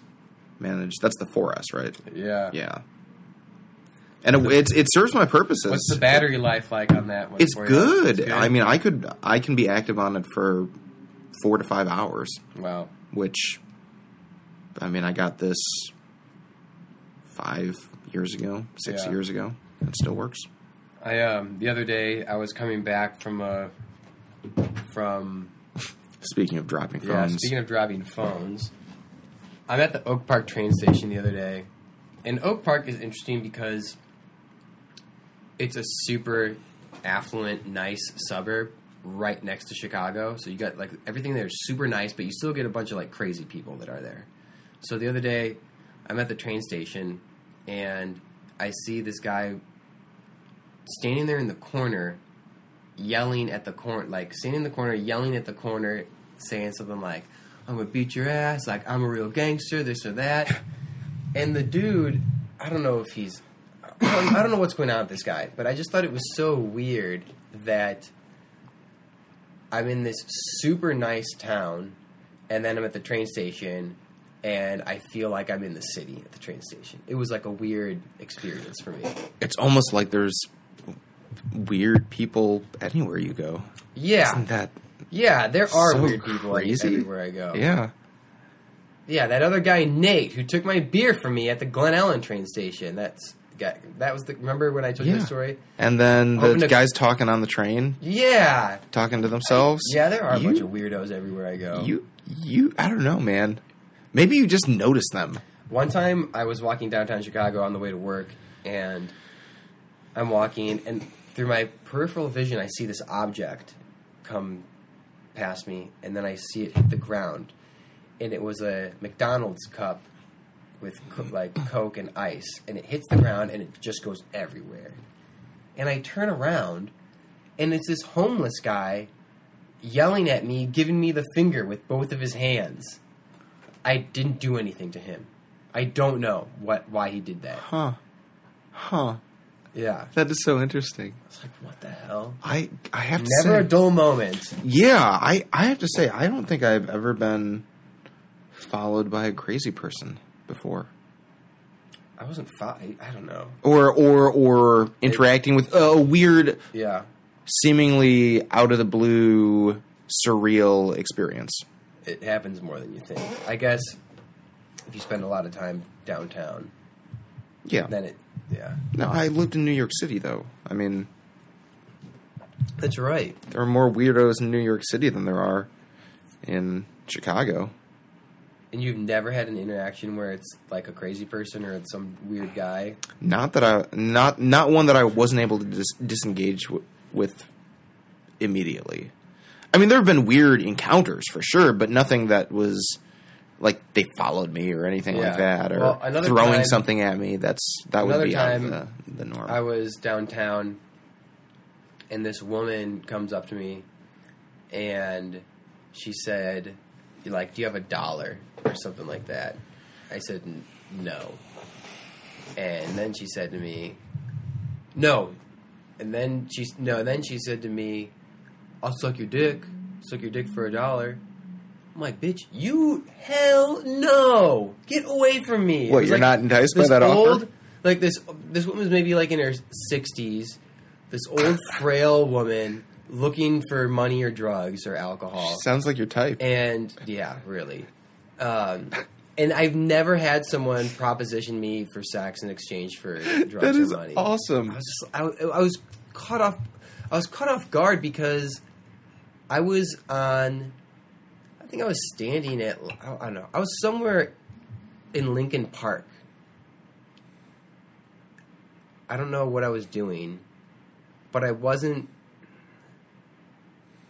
Speaker 2: managed. That's the 4S, right?
Speaker 1: Yeah.
Speaker 2: Yeah. And it, it, it serves my purposes.
Speaker 1: What's the battery life like on that one?
Speaker 2: It's good.
Speaker 1: It's
Speaker 2: I mean, I could I can be active on it for four to five hours,
Speaker 1: wow.
Speaker 2: which I mean, I got this five years ago, six
Speaker 1: Yeah.
Speaker 2: years ago. It still works.
Speaker 1: I um the other day I was coming back from a from
Speaker 2: Speaking of dropping
Speaker 1: yeah.
Speaker 2: phones,
Speaker 1: Speaking of driving phones, I'm at the Oak Park train station the other day, and Oak Park is interesting because it's a super affluent, nice suburb right next to Chicago. So you got like everything there is super nice, but you still get a bunch of like crazy people that are there. So the other day, I'm at the train station and I see this guy standing there in the corner, yelling at the corner, like standing in the corner, yelling at the corner, saying something like, "I'm gonna beat your ass," like "I'm a real gangster," this or that. [LAUGHS] And the dude, I don't know if he's, I don't, know what's going on with this guy, but I just thought it was so weird that I'm in this super nice town, and then I'm at the train station, and I feel like I'm in the city at the train station. It was like a weird experience for me.
Speaker 2: it's almost like there's weird people anywhere you go.
Speaker 1: Yeah,
Speaker 2: Isn't that?
Speaker 1: yeah, there are
Speaker 2: so
Speaker 1: weird people
Speaker 2: crazy?
Speaker 1: everywhere I go.
Speaker 2: Yeah.
Speaker 1: Yeah, that other guy Nate who took my beer from me at the Glen Ellyn train station. That's guy- that was the remember when I told you the story?
Speaker 2: And then oh, the
Speaker 1: Hoping to-
Speaker 2: guys talking on the train,
Speaker 1: Yeah,
Speaker 2: talking to themselves.
Speaker 1: yeah, there are a
Speaker 2: You-
Speaker 1: bunch of weirdos everywhere I go.
Speaker 2: You, you, I don't know, man. Maybe you just notice them.
Speaker 1: One time I was walking downtown Chicago on the way to work, and I'm walking, and through my peripheral vision, I see this object come past me, and then I see it hit the ground, and it was a McDonald's cup with co- mm. like Coke and ice, and it hits the ground, and it just goes everywhere. And I turn around, and it's this homeless guy yelling at me, giving me the finger with both of his hands. I didn't do anything to him. I don't know what why he did that.
Speaker 2: Huh. Huh.
Speaker 1: Yeah.
Speaker 2: That is so interesting.
Speaker 1: It's like what the hell?
Speaker 2: I I have to say
Speaker 1: Never a dull moment.
Speaker 2: yeah, I I have to say I don't think I've ever been followed by a crazy person before.
Speaker 1: I wasn't five. I don't know.
Speaker 2: or or or interacting with a weird,
Speaker 1: Yeah,
Speaker 2: seemingly out of the blue, surreal experience.
Speaker 1: it happens more than you think. I guess if you spend a lot of time downtown,
Speaker 2: Yeah.
Speaker 1: then it. Yeah,
Speaker 2: No, I lived in New York City though. I mean,
Speaker 1: that's right.
Speaker 2: there are more weirdos in New York City than there are in Chicago.
Speaker 1: And you've never had an interaction where it's like a crazy person or it's some weird guy.
Speaker 2: Not that I not not one that I wasn't able to dis- disengage w- with immediately. I mean, there have been weird encounters for sure, but nothing that was like they followed me or anything
Speaker 1: Yeah.
Speaker 2: like that, or
Speaker 1: Well,
Speaker 2: throwing
Speaker 1: time-
Speaker 2: something at me. That's that would be
Speaker 1: time,
Speaker 2: out of the, the norm.
Speaker 1: I was downtown, and this woman comes up to me, and she said, "Like, do you have a dollar or something like that?" I said, "No," and then she said to me, "No," and then she no, and then she said to me, "I'll suck your dick, suck your dick for a dollar." I'm like, bitch, you hell no! Get away from me! It
Speaker 2: What,
Speaker 1: was
Speaker 2: you're
Speaker 1: like
Speaker 2: not enticed by
Speaker 1: this
Speaker 2: that offer?
Speaker 1: Like this, this woman was maybe like in her sixties. This old frail woman looking for money or drugs or alcohol,
Speaker 2: Sounds like your type.
Speaker 1: and yeah, really. Um, and I've never had someone proposition me for sex in exchange for [LAUGHS] drugs
Speaker 2: that is
Speaker 1: or money.
Speaker 2: awesome.
Speaker 1: I was just, I, I was caught off. I was caught off guard because I was on. I think I was standing at. I don't know. I was somewhere in Lincoln Park. I don't know what I was doing, but I wasn't.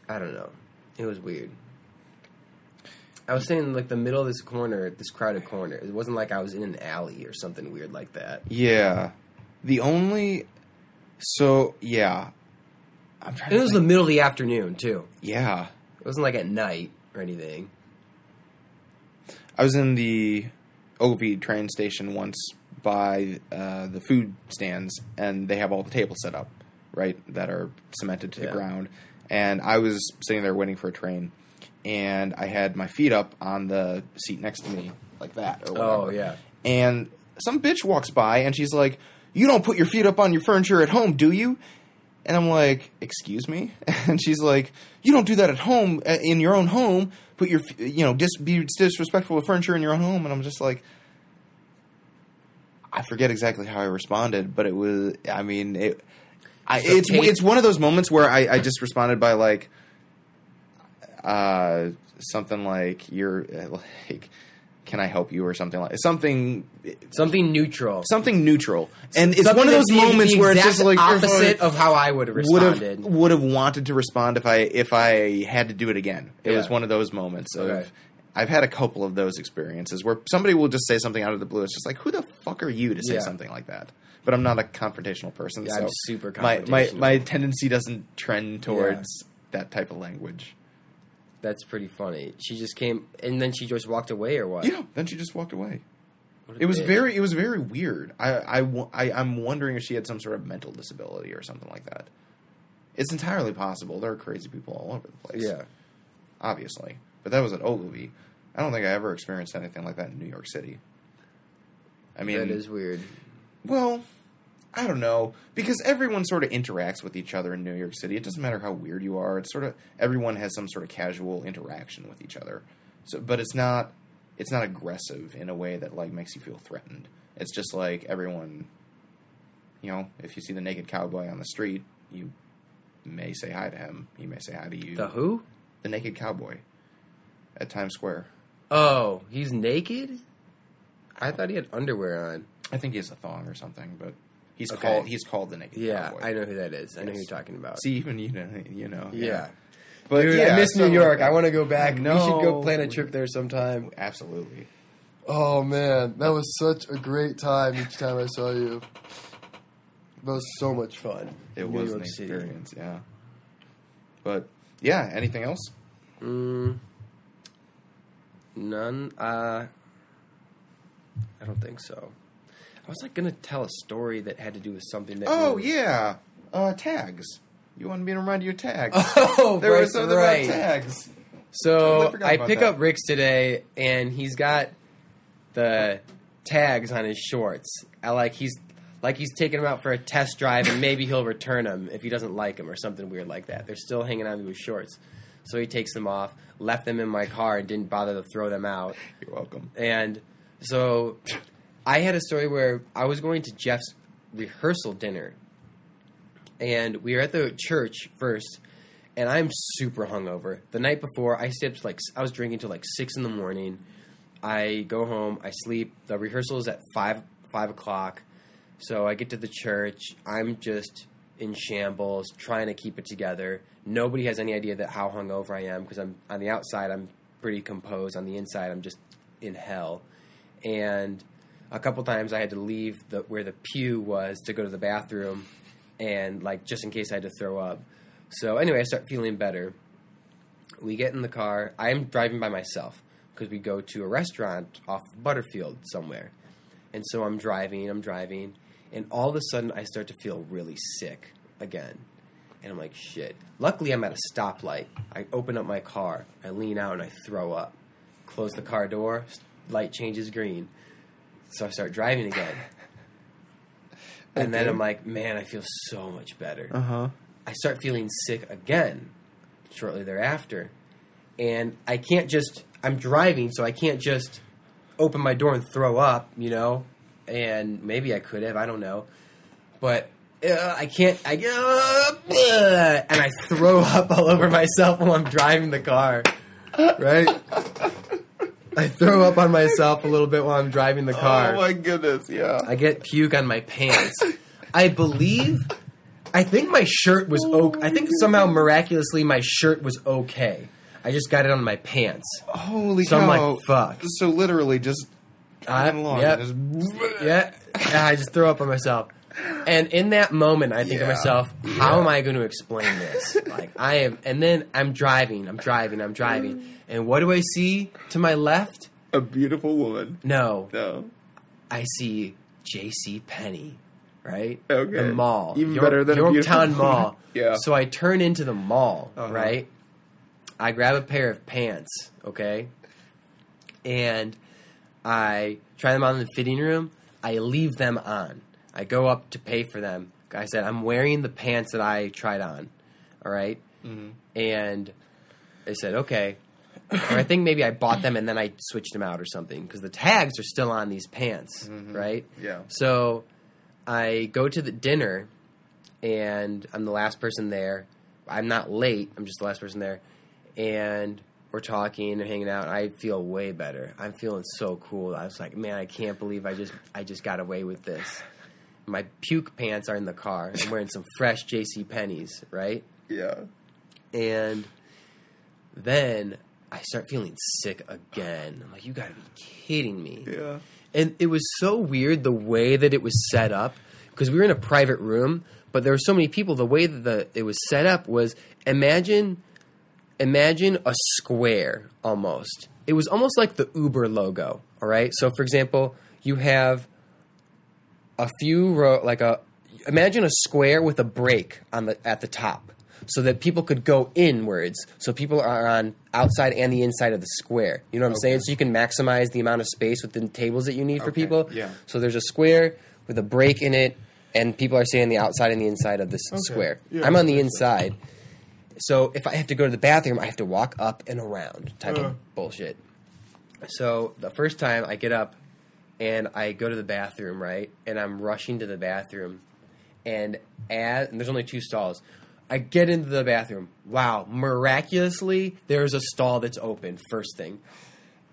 Speaker 1: I don't know. It was weird. I was standing in like the middle of this corner, this crowded corner. It wasn't like I was in an alley or something weird like that.
Speaker 2: Yeah. The only so yeah. I'm trying
Speaker 1: it was the middle of the afternoon too.
Speaker 2: yeah.
Speaker 1: It wasn't like at night or anything.
Speaker 2: I was in the OV train station once by uh, the food stands, and they have all the tables set up, right, that are cemented to
Speaker 1: Yeah.
Speaker 2: the ground. And I was sitting there waiting for a train, and I had my feet up on the seat next to me, like that. Or
Speaker 1: Oh yeah.
Speaker 2: And some bitch walks by, and she's like, "You don't put your feet up on your furniture at home, do you?" And I'm like, "Excuse me?" [LAUGHS] And she's like, "You don't do that at home uh, in your own home. Put your, you know, dis- be disrespectful of furniture in your own home." And I'm just like, I forget exactly how I responded, but it was, I mean, it. I,
Speaker 1: So
Speaker 2: it's
Speaker 1: Kate-
Speaker 2: it's one of those moments where I, I just responded by like, uh, something like you're uh, like, can I help you or something like something
Speaker 1: Something neutral.
Speaker 2: something neutral, and it's
Speaker 1: Something
Speaker 2: one of those moments where it's just like
Speaker 1: opposite of how I would have
Speaker 2: would
Speaker 1: responded.
Speaker 2: have would have wanted to respond if I if I had to do it again. It was one of those moments of.
Speaker 1: Okay.
Speaker 2: I've had a couple of those experiences where somebody will just say something out of the blue. It's just like, who the fuck are you to say
Speaker 1: Yeah.
Speaker 2: something like that? But I'm not a confrontational person,
Speaker 1: Yeah,
Speaker 2: so
Speaker 1: I'm super
Speaker 2: my, my my tendency doesn't trend towards that type of language.
Speaker 1: That's pretty funny. She just came and then she just walked away or what?
Speaker 2: Yeah. Then she just walked away. It was
Speaker 1: bitch.
Speaker 2: very it was very weird. I, I, I I'm wondering if she had some sort of mental disability or something like that. It's entirely possible. There are crazy people all over the place.
Speaker 1: Yeah.
Speaker 2: obviously. But that was at Ogilvie. I don't think I ever experienced anything like that in New York City. I mean,
Speaker 1: that is weird.
Speaker 2: well, I don't know because everyone sort of interacts with each other in New York City. It doesn't matter how weird you are. It's sort of everyone has some sort of casual interaction with each other. So, but it's not it's not aggressive in a way that like makes you feel threatened. It's just like everyone, you know, if you see the naked cowboy on the street, you may say hi to him. He may say hi to you.
Speaker 1: The who?
Speaker 2: the naked cowboy at Times Square.
Speaker 1: Oh, he's naked? I thought he had underwear on.
Speaker 2: I think he has a thong or something, but he's
Speaker 1: Okay.
Speaker 2: called he's called the naked
Speaker 1: Yeah,
Speaker 2: cowboy.
Speaker 1: I know who that is. I know who you're talking about.
Speaker 2: See, even you know, you know,
Speaker 1: yeah.
Speaker 2: But
Speaker 1: Dude,
Speaker 2: yeah,
Speaker 1: I miss
Speaker 2: so-
Speaker 1: New York. I want to go back. We should go plan a trip there sometime.
Speaker 2: Absolutely.
Speaker 3: Oh man, that was such a great time each time I saw you.
Speaker 1: That was so much fun.
Speaker 2: It
Speaker 1: New
Speaker 2: was
Speaker 1: York
Speaker 2: an
Speaker 1: City.
Speaker 2: experience, yeah. But yeah, anything else?
Speaker 1: Mm, none. Uh, I don't think so. I was like gonna tell a story that had to do with something that.
Speaker 2: Oh
Speaker 1: we-
Speaker 2: yeah, uh, tags. You want me to remind you of your tags? [LAUGHS]
Speaker 1: Oh,
Speaker 2: there
Speaker 1: right,
Speaker 2: was something
Speaker 1: right.
Speaker 2: about tags.
Speaker 1: So
Speaker 2: forgot
Speaker 1: I pick
Speaker 2: that.
Speaker 1: up Rick's today, and he's got the tags on his shorts. I like he's like he's taking them out for a test drive and maybe he'll return them if he doesn't like them or something weird like that. They're still hanging onto his shorts. So he takes them off, left them in my car and didn't bother to throw them out.
Speaker 2: You're welcome.
Speaker 1: And so I had a story where I was going to Jeff's rehearsal dinner. And we were at the church first, and I'm super hungover. The night before, I to like I was drinking till like six in the morning. I go home, I sleep. The rehearsal is at five five o'clock, so I get to the church. I'm just in shambles, trying to keep it together. Nobody has any idea that how hungover I am because I'm on the outside. I'm pretty composed. On the inside, I'm just in hell. And a couple times I had to leave the where the pew was to go to the bathroom, and like just in case I had to throw up. So anyway, I start feeling better. We get in the car. I'm driving by myself because we go to a restaurant off Butterfield somewhere, and so I'm driving. I'm driving, and all of a sudden I start to feel really sick again. And I'm like, shit. Luckily, I'm at a stoplight. I open up my car. I lean out and I throw up. Close the car door. Light changes green. So I start driving again. [LAUGHS] And then I'm like, man, I feel so much better.
Speaker 2: Uh huh.
Speaker 1: I start feeling sick again shortly thereafter. And I can't just, I'm driving, so I can't just open my door and throw up, you know? And maybe I could have, I don't know. But uh, I can't, I uh, and I throw [LAUGHS] up all over myself while I'm driving the car, right? I throw up on myself a little bit while I'm driving the car.
Speaker 2: Oh my goodness, yeah.
Speaker 1: I get puke on my pants. I believe. I think my shirt was okay. I think somehow miraculously my shirt was okay. I just got it on my pants.
Speaker 2: Holy
Speaker 1: So I'm
Speaker 2: cow.
Speaker 1: like, fuck.
Speaker 2: So literally just
Speaker 1: I,
Speaker 2: along,
Speaker 1: yep.
Speaker 2: just-
Speaker 1: yeah, yeah, I just throw up on myself. And in that moment, I think to myself, how
Speaker 2: Yeah.
Speaker 1: am I going to explain this? Like, I am, and then I'm driving, I'm driving, I'm driving. And what do I see to my left?
Speaker 2: a beautiful woman.
Speaker 1: No,
Speaker 2: No.
Speaker 1: I see J.C. Penney, right?
Speaker 2: Okay.
Speaker 1: The mall,
Speaker 2: Even
Speaker 1: York-
Speaker 2: better than a beautiful
Speaker 1: Yorktown. Mall. [LAUGHS]
Speaker 2: Yeah.
Speaker 1: So I turn into the mall,
Speaker 2: Uh-huh.
Speaker 1: right? I grab a pair of pants, okay, and I try them on in the fitting room. I leave them on. I go up to pay for them. I said, I'm wearing the pants that I tried on, all right?
Speaker 2: Mm-hmm.
Speaker 1: And they said, okay. Or I think maybe I bought them and then I switched them out or something because the tags are still on these pants, mm-hmm. right?
Speaker 2: Yeah.
Speaker 1: So I go to the dinner and I'm the last person there. I'm not late, I'm just the last person there. And we're talking and hanging out. And I feel way better. I'm feeling so cool. I was like, man, I can't believe I just I just got away with this. My puke pants are in the car. I'm wearing some [LAUGHS] fresh JC Penney's, right?
Speaker 2: Yeah.
Speaker 1: And then I start feeling sick again. I'm like, you gotta be kidding me.
Speaker 2: Yeah.
Speaker 1: And it was so weird the way that it was set up because we were in a private room, but there were so many people. The way that the, it was set up was imagine imagine a square almost. It was almost like the Uber logo. All right. So for example, you have a few row like a imagine a square with a break on the at the top so that people could go inwards so people are on outside and the inside of the square you know what i'm saying so you can maximize the amount of space within tables that you need for people
Speaker 2: yeah.
Speaker 1: so there's a square with a break in it and people are staying on the outside and the inside of this square
Speaker 3: Yeah,
Speaker 1: i'm on the inside so if i have to go to the bathroom i have to walk up and around type
Speaker 3: Uh.
Speaker 1: of bullshit so the first time I get up and I go to the bathroom, right? And I'm rushing to the bathroom, and as and there's only two stalls. I get into the bathroom. Wow, miraculously, there's a stall that's open. First thing,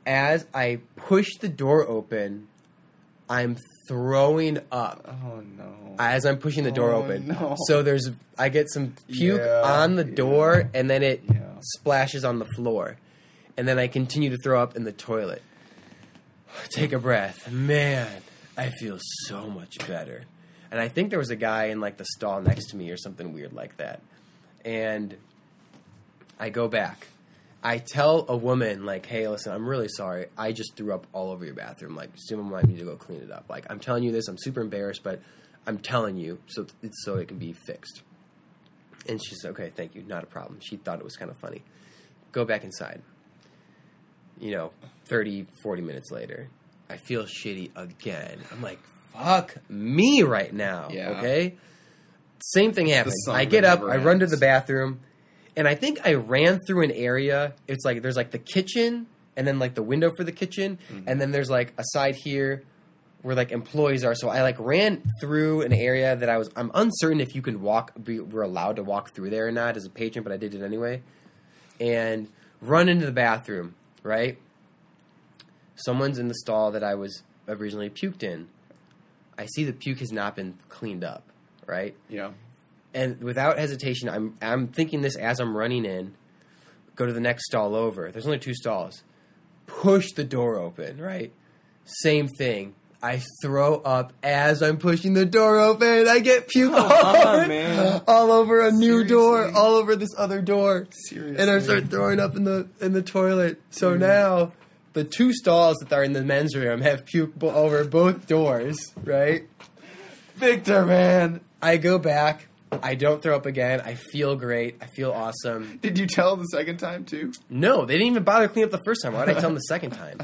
Speaker 1: as I push the door open, I'm throwing up
Speaker 2: Oh no.
Speaker 1: as I'm pushing the door
Speaker 2: Oh,
Speaker 1: open.
Speaker 2: no.
Speaker 1: So there's I get some puke
Speaker 2: Yeah,
Speaker 1: on the
Speaker 2: yeah.
Speaker 1: door and then it
Speaker 2: Yeah.
Speaker 1: splashes on the floor. And then I continue to throw up in the toilet. Take a breath. Man, I feel so much better. And I think there was a guy in like the stall next to me or something weird like that. And I go back. I tell a woman like, "Hey, listen, I'm really sorry. I just threw up all over your bathroom. Like, someone might need to go clean it up. Like, I'm telling you this. I'm super embarrassed, but I'm telling you so it's so it can be fixed." And she said, "Okay, thank you. Not a problem." She thought it was kind of funny. Go back inside. You know, 30, 40 minutes later, I feel shitty again. I'm like, fuck me right now.
Speaker 2: Yeah.
Speaker 1: Okay. Same thing happens. I get up, I run to
Speaker 2: ends.
Speaker 1: the bathroom, and I think I ran through an area. It's like there's like the kitchen, and then like the window for the kitchen,
Speaker 2: Mm-hmm.
Speaker 1: and then there's like a side here where like employees are. So I like ran through an area that I was. I'm uncertain if you can walk. Be, we're allowed to walk through there or not as a patron, but I did it anyway. And run into the bathroom. Right. Someone's in the stall that I was originally puked in. I see the puke has not been cleaned up. Right
Speaker 2: Yeah.
Speaker 1: and without hesitation, I'm I'm thinking this as I'm running in. Go to the next stall over. There's only two stalls. Push the door open. Right. Same thing. I throw up as I'm pushing the door open. I get puke all,
Speaker 2: Oh,
Speaker 1: over,
Speaker 2: man. [LAUGHS]
Speaker 1: all over a new door, all over this other door,
Speaker 2: Seriously.
Speaker 1: and I start throwing up in the in the toilet. So now the two stalls that are in the men's room have puke over both doors. Right.
Speaker 2: Victor, man.
Speaker 1: I go back. I don't throw up again. I feel great. I feel awesome.
Speaker 2: Did you tell the second time too?
Speaker 1: No, they didn't even bother cleaning up the first time. Why did I tell them the second time?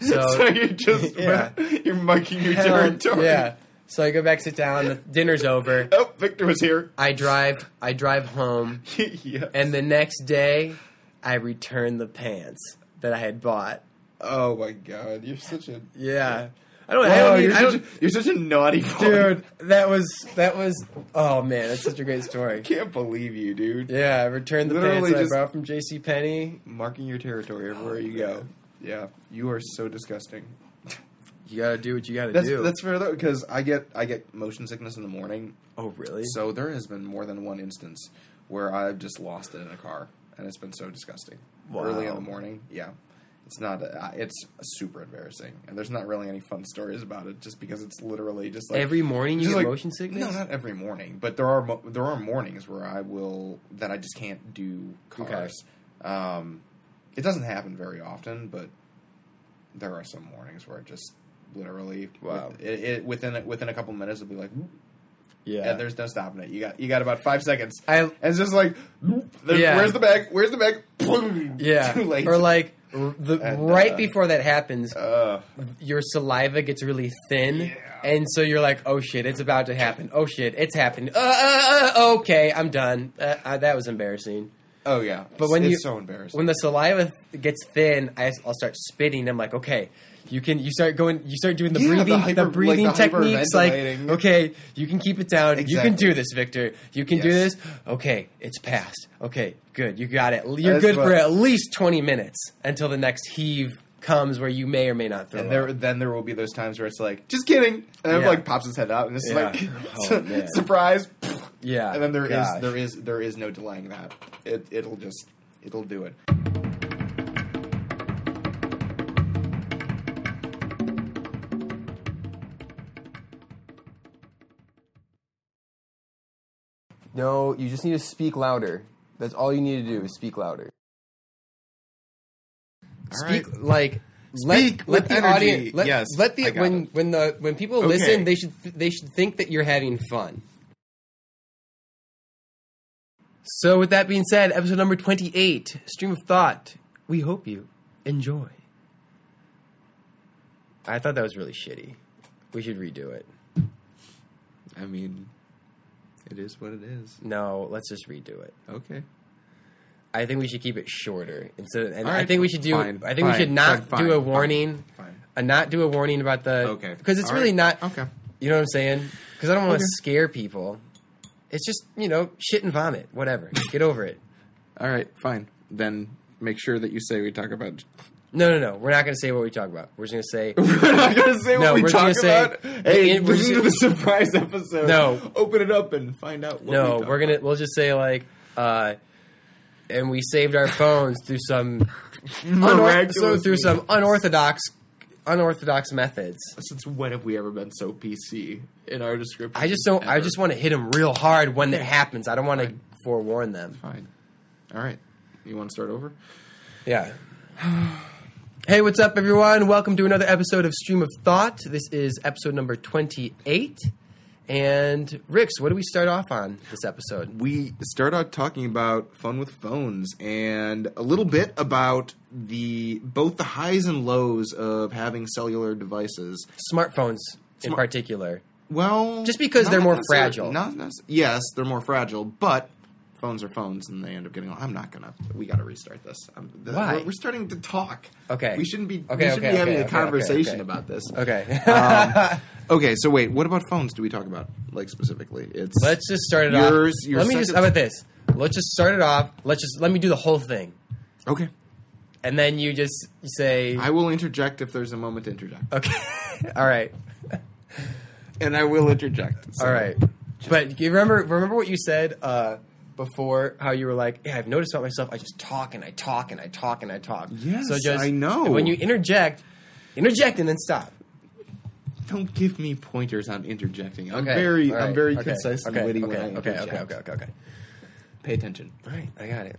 Speaker 1: So, [LAUGHS]
Speaker 2: so you're just [LAUGHS]
Speaker 1: yeah. [LAUGHS]
Speaker 2: you're marking your territory.
Speaker 1: yeah. So I go back, sit down. The dinner's over.
Speaker 2: Oh, Victor was here.
Speaker 1: I drive. I drive home,
Speaker 2: yeah.
Speaker 1: and the next day, I return the pants that I had bought.
Speaker 2: Oh my god, you're such a
Speaker 1: Yeah, I don't. I don't,
Speaker 2: you're,
Speaker 1: I
Speaker 2: such
Speaker 1: don't
Speaker 2: a, you're such a naughty boy.
Speaker 1: dude. [LAUGHS] That was that was. Oh man, that's such a great story.
Speaker 2: I can't believe you, dude.
Speaker 1: Yeah, I returned the
Speaker 2: Literally
Speaker 1: pants I brought from J.C. Penney.
Speaker 2: Marking your territory everywhere oh, you go. Yeah, you are so disgusting.
Speaker 1: You gotta do what you gotta
Speaker 2: That's
Speaker 1: do.
Speaker 2: that's fair though, because I get I get motion sickness in the morning.
Speaker 1: oh really?
Speaker 2: So there has been more than one instance where I've just lost it in a car, and it's been so disgusting.
Speaker 1: Wow.
Speaker 2: Early in the morning, yeah, it's not. Uh, it's super embarrassing, and there's not really any fun stories about it, just because it's literally just like
Speaker 1: every morning you get
Speaker 2: like-
Speaker 1: motion sickness.
Speaker 2: No, not every morning, but there are mo- there are mornings where I will that I just can't do
Speaker 1: Okay.
Speaker 2: cars. Um, it doesn't happen very often, but there are some mornings where it just literally
Speaker 1: Wow.
Speaker 2: with- it, it, within within a couple minutes it'll be like
Speaker 1: yeah,
Speaker 2: and there's no stopping it. You got you got about five seconds.
Speaker 1: I
Speaker 2: And it's just like,
Speaker 1: Yeah.
Speaker 2: where's the bag? Where's the bag? Boom.
Speaker 1: yeah, [LAUGHS]
Speaker 2: Too late.
Speaker 1: or like the
Speaker 2: And,
Speaker 1: right
Speaker 2: uh,
Speaker 1: before that happens,
Speaker 2: uh,
Speaker 1: your saliva gets really thin,
Speaker 2: Yeah.
Speaker 1: and so you're like, "Oh shit, it's about to happen! Oh shit, it's happened! Uh, uh, uh, okay, I'm done." Uh, uh, that was embarrassing.
Speaker 2: oh yeah.
Speaker 1: But when
Speaker 2: it's
Speaker 1: you
Speaker 2: so embarrassing.
Speaker 1: when the saliva gets thin, I, will start spitting. I'm like, okay, you can. You start going. You start doing the
Speaker 2: Yeah,
Speaker 1: breathing, the,
Speaker 2: hyper- like
Speaker 1: breathing
Speaker 2: the
Speaker 1: techniques. Like, okay, you can keep it down. You can do this, Victor. You can do this. Okay, it's passed. Okay, good. You got it. You're
Speaker 2: That's
Speaker 1: good for at least 20 minutes until the next heave comes, where you may or may not throw
Speaker 2: and there, then there will be those times where it's like, just kidding, and it like pops his head out, and it's
Speaker 1: Yeah.
Speaker 2: like, [LAUGHS]
Speaker 1: Oh,
Speaker 2: surprise.
Speaker 1: Yeah,
Speaker 2: And then there is
Speaker 1: gosh.
Speaker 2: there is there is no delaying that. It it'll just it'll do it.
Speaker 1: No, you just need to speak louder. That's all you need to do is speak louder.
Speaker 2: All
Speaker 1: speak
Speaker 2: right.
Speaker 1: like
Speaker 2: Speak
Speaker 1: let,
Speaker 2: with
Speaker 1: let the
Speaker 2: energy.
Speaker 1: audience let,
Speaker 2: Yes,
Speaker 1: let the when
Speaker 2: it.
Speaker 1: when the when people
Speaker 2: Okay.
Speaker 1: listen they should they should think that you're having fun. So with that being said, episode number 28, Stream of Thought. We hope you enjoy. I thought that was really shitty. We should redo it.
Speaker 2: I mean, it is what it is.
Speaker 1: No, let's just redo it.
Speaker 2: Okay.
Speaker 1: I think we should keep it shorter instead. And
Speaker 2: All
Speaker 1: I
Speaker 2: right,
Speaker 1: think we should do.
Speaker 2: fine,
Speaker 1: I think we
Speaker 2: fine,
Speaker 1: should not
Speaker 2: fine,
Speaker 1: do a
Speaker 2: fine,
Speaker 1: warning.
Speaker 2: Fine.
Speaker 1: Uh, not do a warning about the.
Speaker 2: Okay.
Speaker 1: Because it's
Speaker 2: All
Speaker 1: really not.
Speaker 2: Okay.
Speaker 1: You know what I'm saying? Because I don't want to
Speaker 2: Okay.
Speaker 1: scare people. It's just you know shit and vomit. Whatever. Get over it. [LAUGHS]
Speaker 2: All right. Fine. Then make sure that you say we talk about.
Speaker 1: No, no, no. We're not going to say what we talk about. We're just going to say. [LAUGHS]
Speaker 2: We're not gonna say
Speaker 1: No,
Speaker 2: what we talk
Speaker 1: gonna say-
Speaker 2: about. Hey,
Speaker 1: it-
Speaker 2: listen to the surprise episode.
Speaker 1: No.
Speaker 2: open it up and find out. What
Speaker 1: no,
Speaker 2: we
Speaker 1: we're gonna. We'll just say like. uh and we saved our phones through some [LAUGHS] unor- so through some unorthodox unorthodox methods.
Speaker 2: Since when have we ever been so PC in our description?
Speaker 1: I just don't. I just want to hit them real hard when it happens. I don't want to forewarn them.
Speaker 2: fine. All right. You want to start over?
Speaker 1: Yeah. [SIGHS] [SIGHS] [SIGHS] hey, what's up, everyone? Welcome to another episode of Stream of Thought. This is episode number twenty-eight, And Rix, what do we start off on this episode?
Speaker 2: we start out talking about fun with phones and a little bit about the both the highs and lows of having cellular devices.
Speaker 1: Smartphones in
Speaker 2: Smart-
Speaker 1: particular.
Speaker 2: Well,
Speaker 1: Just because they're more fragile.
Speaker 2: Not yes, they're more fragile, but phones are phones, and they end up getting. I'm not gonna. We got to restart this. I'm, the-
Speaker 1: Why?
Speaker 2: We're, we're starting to talk.
Speaker 1: Okay.
Speaker 2: We shouldn't be.
Speaker 1: Okay,
Speaker 2: we should
Speaker 1: okay,
Speaker 2: be having
Speaker 1: okay,
Speaker 2: a conversation
Speaker 1: okay,
Speaker 2: about this.
Speaker 1: Okay.
Speaker 2: Um, [LAUGHS] okay. So wait, what about phones? Do we talk about like specifically? It's
Speaker 1: Let's just start it
Speaker 2: Yours-
Speaker 1: off. let me just. How about this? Let's just start it off. Let's just let me do the whole thing,
Speaker 2: okay.
Speaker 1: and then you just say,
Speaker 2: I will interject if there's a moment to interject,
Speaker 1: "Okay, [LAUGHS] all right,
Speaker 2: and I will interject. So-
Speaker 1: all right." But you remember remember what you said uh, before? How you were like, "Yeah, I've noticed about myself. I just talk and I talk and I talk and I talk."
Speaker 2: Yes,
Speaker 1: so just
Speaker 2: I know.
Speaker 1: When you interject, interject and then stop.
Speaker 2: Don't give me pointers on interjecting. I'm
Speaker 1: Okay,
Speaker 2: very,
Speaker 1: right,
Speaker 2: I'm very
Speaker 1: okay,
Speaker 2: concise and
Speaker 1: okay,
Speaker 2: witty
Speaker 1: okay,
Speaker 2: when I
Speaker 1: okay,
Speaker 2: interject.
Speaker 1: okay, okay, okay, okay.
Speaker 2: Pay attention.
Speaker 1: All right, I got it.